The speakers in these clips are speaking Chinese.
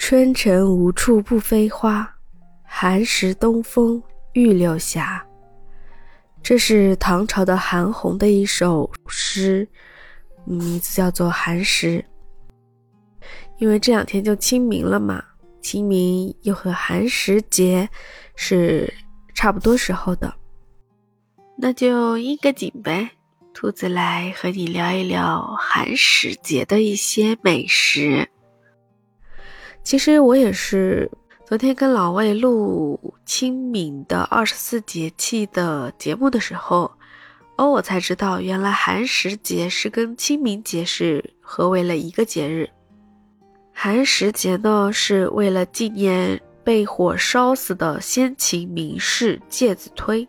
春城无处不飞花，寒食东风御柳斜。这是唐朝的韩翃的一首诗，名字叫做《寒食》。因为这两天就清明了嘛，清明又和寒食节是差不多时候的，那就应个景呗。兔子来和你聊一聊寒食节的一些美食。其实我也是昨天跟老魏录清明的二十四节气的节目的时候，哦，我才知道原来寒食节是跟清明节是合为了一个节日。寒食节呢是为了纪念被火烧死的先秦名士介子推，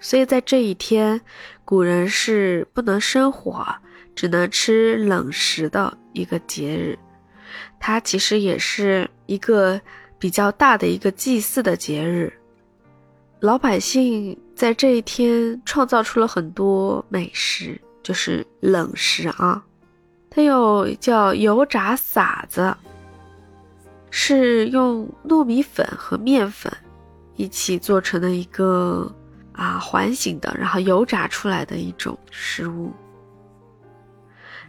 所以在这一天，古人是不能生火，只能吃冷食的一个节日。它其实也是一个比较大的一个祭祀的节日，老百姓在这一天创造出了很多美食，就是冷食啊。它有叫油炸撒子，是用糯米粉和面粉一起做成的一个啊环形的，然后油炸出来的一种食物。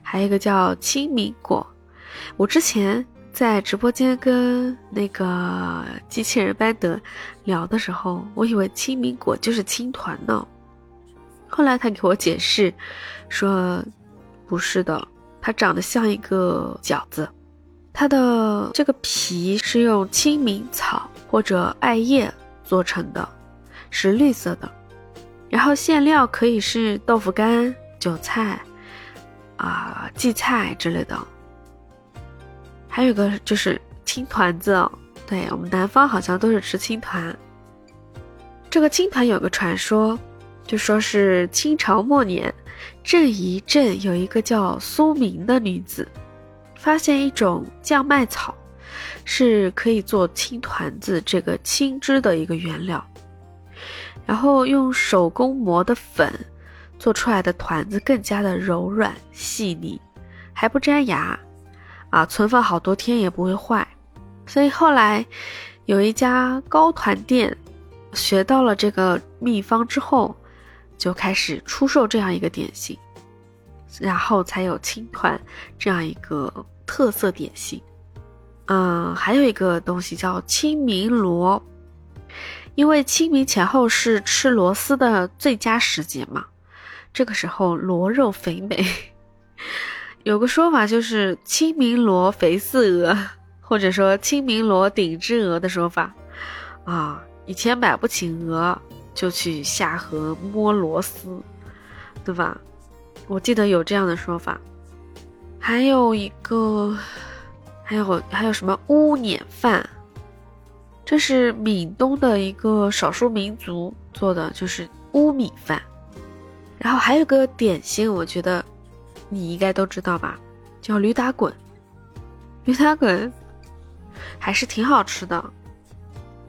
还有一个叫清明果。我之前在直播间跟那个机器人班德聊的时候，我以为清明果就是青团呢。后来他给我解释说，不是的，它长得像一个饺子，它的这个皮是用清明草或者艾叶做成的，是绿色的，然后馅料可以是豆腐干、韭菜啊、荠菜之类的。还有个就是青团子哦，对我们南方好像都是吃青团。这个青团有个传说，就说是清朝末年，镇宜镇有一个叫苏明的女子，发现一种酱麦草是可以做青团子这个青汁的一个原料，然后用手工磨的粉做出来的团子更加的柔软细腻，还不粘牙。啊，存放好多天也不会坏，所以后来有一家糕团店学到了这个秘方之后，就开始出售这样一个点心，然后才有青团这样一个特色点心。嗯，还有一个东西叫清明螺，因为清明前后是吃螺丝的最佳时节嘛，这个时候螺肉肥美。有个说法就是“清明螺肥似鹅”，或者说“清明螺顶之鹅”的说法，啊，以前买不起鹅，就去下河摸螺丝，对吧？我记得有这样的说法。还有一个，还有还有什么乌碾饭？这是闽东的一个少数民族做的，就是乌米饭。然后还有个点心，我觉得。你应该都知道吧，叫驴打滚，驴打滚还是挺好吃的。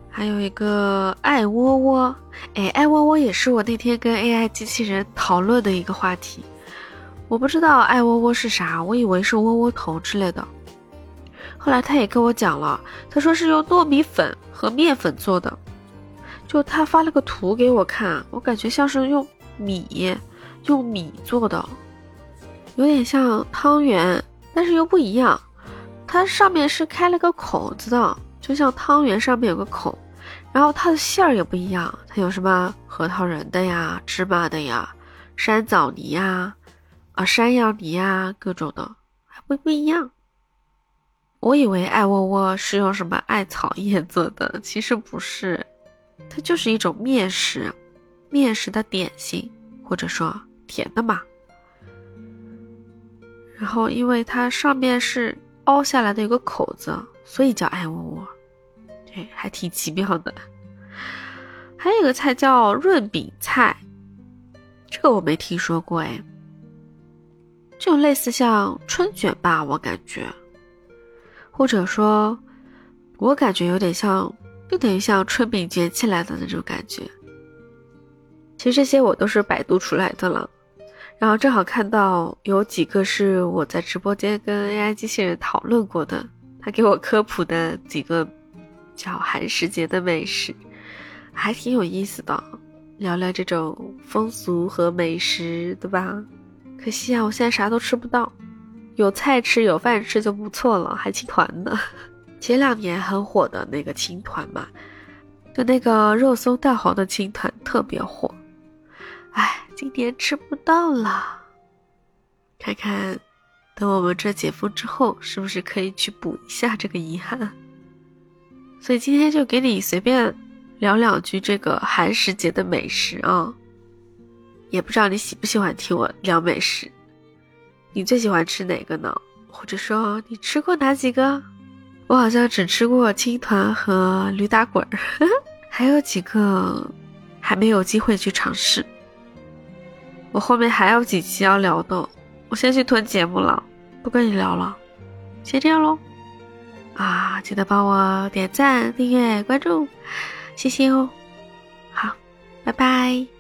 还有一个爱窝窝，哎，爱窝窝也是我那天跟 AI 机器人讨论的一个话题。我不知道爱窝窝是啥，我以为是窝窝头之类的。后来他也跟我讲了，他说是用糯米粉和面粉做的。就他发了个图给我看，我感觉像是用米用米做的。有点像汤圆，但是又不一样。它上面是开了个口子的，就像汤圆上面有个口。然后它的馅儿也不一样，它有什么核桃仁的呀、芝麻的呀、山枣泥呀、啊山药泥呀，各种的还不不一样。我以为艾窝窝是用什么艾草叶做的，其实不是，它就是一种面食，面食的点心，或者说甜的嘛。然后，因为它上面是凹下来的，有个口子，所以叫爱窝窝，对，还挺奇妙的。还有一个菜叫润饼菜，这个我没听说过哎，就类似像春卷吧，我感觉，或者说，我感觉有点像，有点像春饼卷起来的那种感觉。其实这些我都是百度出来的了。然后正好看到有几个是我在直播间跟 AI 机器人讨论过的，他给我科普的几个叫寒食节的美食，还挺有意思的，聊聊这种风俗和美食，对吧？可惜啊，我现在啥都吃不到，有菜吃有饭吃就不错了，还青团呢。前两年很火的那个青团嘛，就那个肉松蛋黄的青团特别火，哎，今年吃不到了。看看，等我们这解封之后，是不是可以去补一下这个遗憾？所以今天就给你随便聊两句这个寒食节的美食啊。也不知道你喜不喜欢听我聊美食，你最喜欢吃哪个呢？或者说你吃过哪几个？我好像只吃过青团和驴打滚儿，还有几个还没有机会去尝试。我后面还有几期要聊的，我先去囤节目了，不跟你聊了，先这样喽。啊，记得帮我点赞、订阅、关注，谢谢哦。好，拜拜。